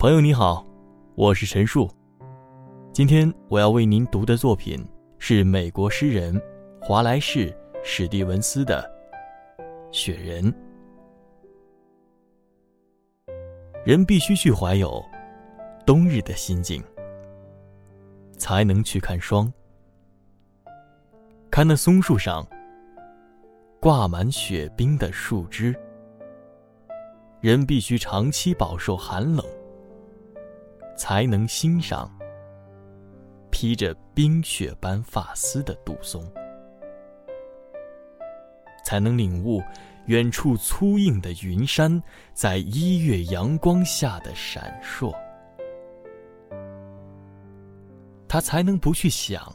朋友你好，我是陈树。今天我要为您读的作品是美国诗人华莱士·史蒂文斯的《雪人》。人必须去怀有冬日的心境，才能去看霜。看那松树上挂满雪冰的树枝。人必须长期饱受寒冷，才能欣赏披着冰雪般发丝的杜松，才能领悟远处粗硬的云山在一月阳光下的闪烁，他才能不去想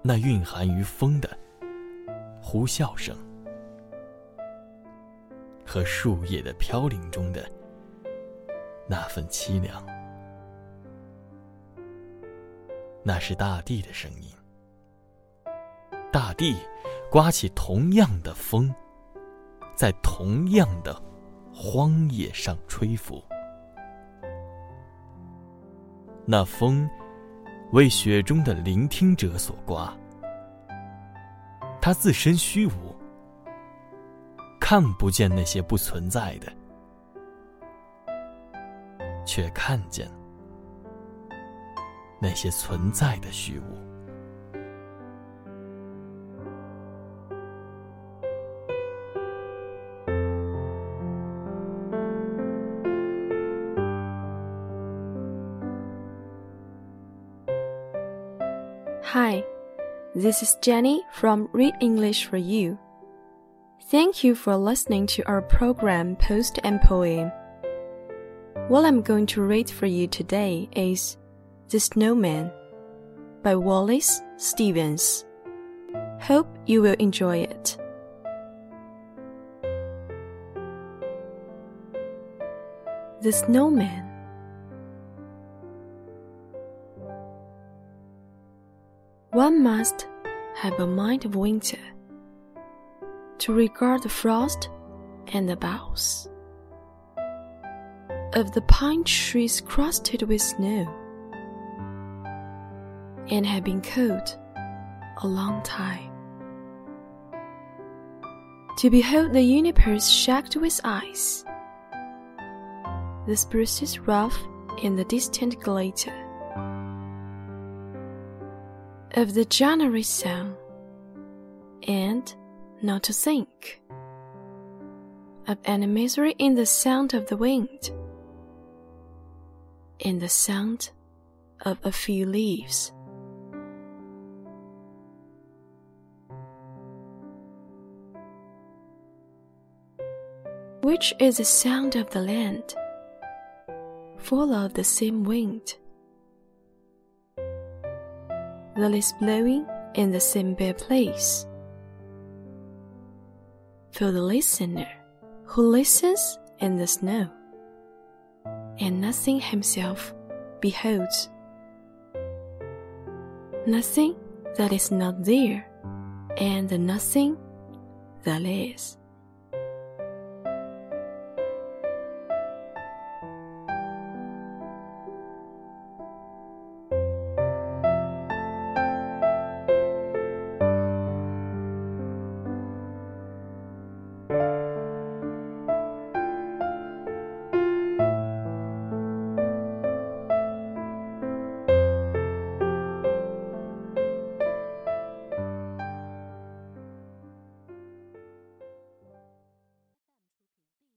那蕴含于风的呼啸声。和树叶的飘零中的那份凄凉，那是大地的声音。大地刮起同样的风，在同样的荒野上吹拂。那风为雪中的聆听者所刮，它自身虚无。看不见那些不存在的，却看见那些存在的虚无。Hi, this is Jenny from Read English for You. Thank you for listening to our program Post and Poem. What I'm going to read for you today is The Snowman by Wallace Stevens. Hope you will enjoy it. The Snowman One must have a mind of winter to regard the frost and the boughs of the pine trees crusted with snow and have been cold a long time. To behold the universe shacked with ice, the spruces rough in the distant glitter of the January sun, and not to think of any misery in the sound of the wind, in the sound of a few leaves. Which is the sound of the land, full of the same wind, the leaves blowing in the same bare place. For the listener who listens in the snow, and nothing himself beholds. Nothing that is not there, and nothing that is.